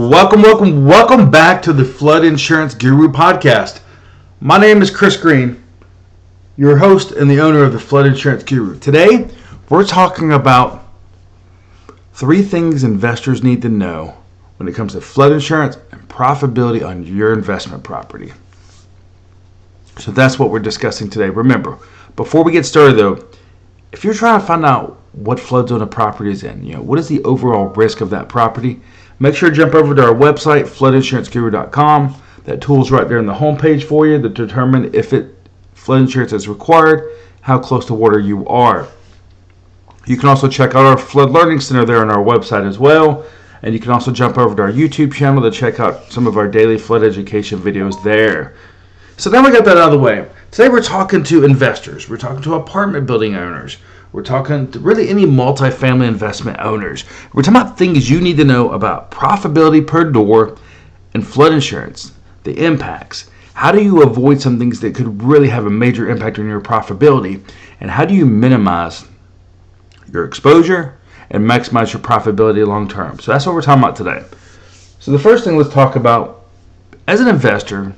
Welcome, welcome, welcome back to the Flood Insurance Guru podcast. My name is Chris Green, your host and the owner of the Flood Insurance Guru. Today, we're talking about three things investors need to know when it comes to flood insurance and profitability on your investment property. So that's what we're discussing today. Remember, before we get started though, if you're trying to find out what flood zone a property is in, you know, what is the overall risk of that property, make sure to jump over to our website, floodinsuranceguru.com. That tool's right there in the homepage for you to determine if it flood insurance is required, how close to water you are. You can also check out our Flood Learning Center there on our website as well. And you can also jump over to our YouTube channel to check out some of our daily flood education videos there. So now we got that out of the way. Today we're talking to investors. We're talking to apartment building owners. We're talking to really any multifamily investment owners. We're talking about things you need to know about profitability per door and flood insurance, the impacts. How do you avoid some things that could really have a major impact on your profitability? And how do you minimize your exposure and maximize your profitability long term? So that's what we're talking about today. So the first thing let's talk about as an investor,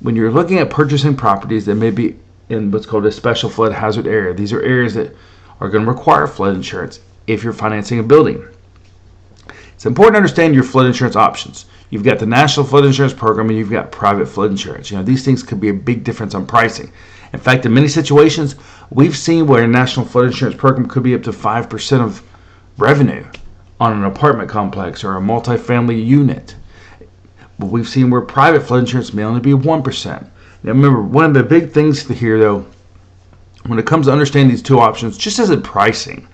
when you're looking at purchasing properties that may be in what's called a special flood hazard area, these are areas that are going to require flood insurance if you're financing a building. It's important to understand your flood insurance options. You've got the National Flood Insurance Program and you've got private flood insurance. You know, these things could be a big difference on pricing. In fact, in many situations, we've seen where a National Flood Insurance Program could be up to 5% of revenue on an apartment complex or a multifamily unit. But we've seen where private flood insurance may only be 1%. Now, remember, one of the big things here, though, when it comes to understanding these two options, just isn't pricing,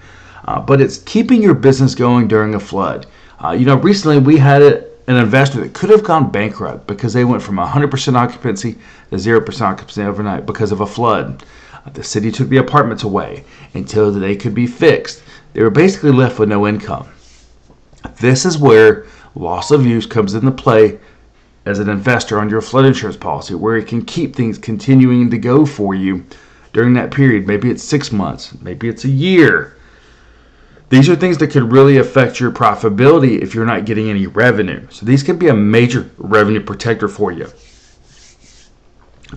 uh, but it's keeping your business going during a flood. Uh, you know, recently we had an investor that could have gone bankrupt because they went from 100% occupancy to 0% occupancy overnight because of a flood. Uh, the city took the apartments away until they could be fixed. They were basically left with no income. This is where loss of use comes into play as an investor on your flood insurance policy, where it can keep things continuing to go for you during that period. Maybe it's six months, maybe it's a year. These are things that could really affect your profitability if you're not getting any revenue. So these can be a major revenue protector for you.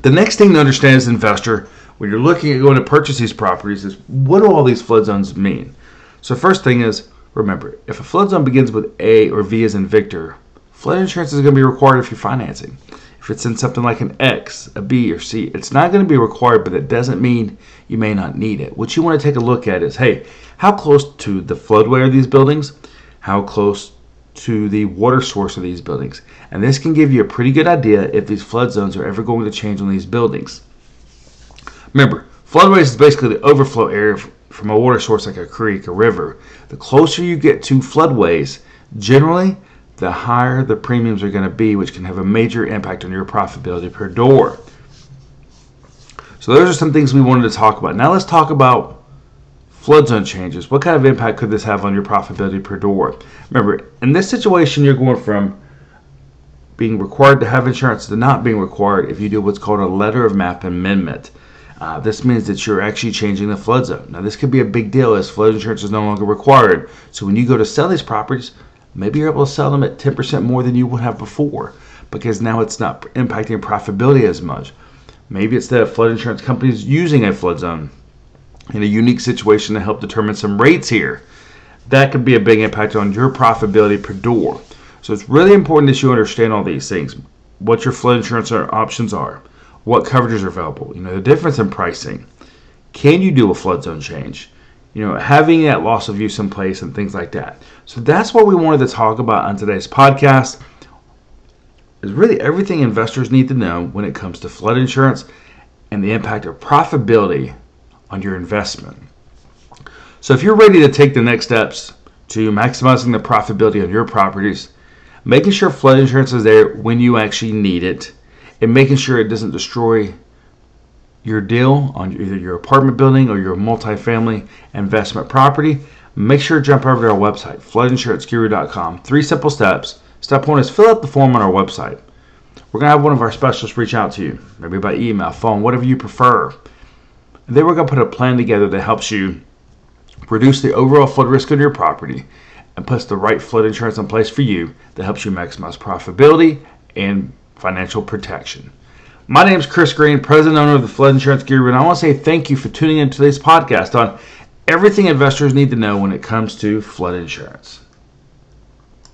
The next thing to understand as an investor when you're looking at going to purchase these properties is what do all these flood zones mean? So first thing is remember, if a flood zone begins with A or V as in Victor, flood insurance is going to be required if you're financing. If it's in something like an X, a B, or C, it's not going to be required, but it doesn't mean you may not need it. What you want to take a look at is hey, how close to the floodway are these buildings? How close to the water source of these buildings? And this can give you a pretty good idea if these flood zones are ever going to change on these buildings. Remember, floodways is basically the overflow area from a water source like a creek, a river. The closer you get to floodways, generally, the higher the premiums are going to be, which can have a major impact on your profitability per door. So those are some things we wanted to talk about. Now let's talk about flood zone changes. What kind of impact could this have on your profitability per door? Remember, in this situation, you're going from being required to have insurance to not being required if you do what's called a letter of map amendment. Uh, this means that you're actually changing the flood zone. Now, this could be a big deal as flood insurance is no longer required. So, when you go to sell these properties, maybe you're able to sell them at 10% more than you would have before because now it's not impacting profitability as much. Maybe it's that flood insurance company is using a flood zone in a unique situation to help determine some rates here. That could be a big impact on your profitability per door. So it's really important that you understand all these things. What your flood insurance options are, what coverages are available, you know, the difference in pricing. Can you do a flood zone change? You know, having that loss of use in place and things like that. So that's what we wanted to talk about on today's podcast. Is really everything investors need to know when it comes to flood insurance and the impact of profitability on your investment. So if you're ready to take the next steps to maximizing the profitability on your properties, making sure flood insurance is there when you actually need it, and making sure it doesn't destroy your deal on either your apartment building or your multifamily investment property, make sure to jump over to our website, floodinsuranceguru.com. Three simple steps. Step one is fill out the form on our website. We're going to have one of our specialists reach out to you, maybe by email, phone, whatever you prefer. And then we're going to put a plan together that helps you reduce the overall flood risk on your property and puts the right flood insurance in place for you that helps you maximize profitability and financial protection. My name is Chris Green, president owner of the Flood Insurance Guru, and I want to say thank you for tuning in to today's podcast on everything investors need to know when it comes to flood insurance.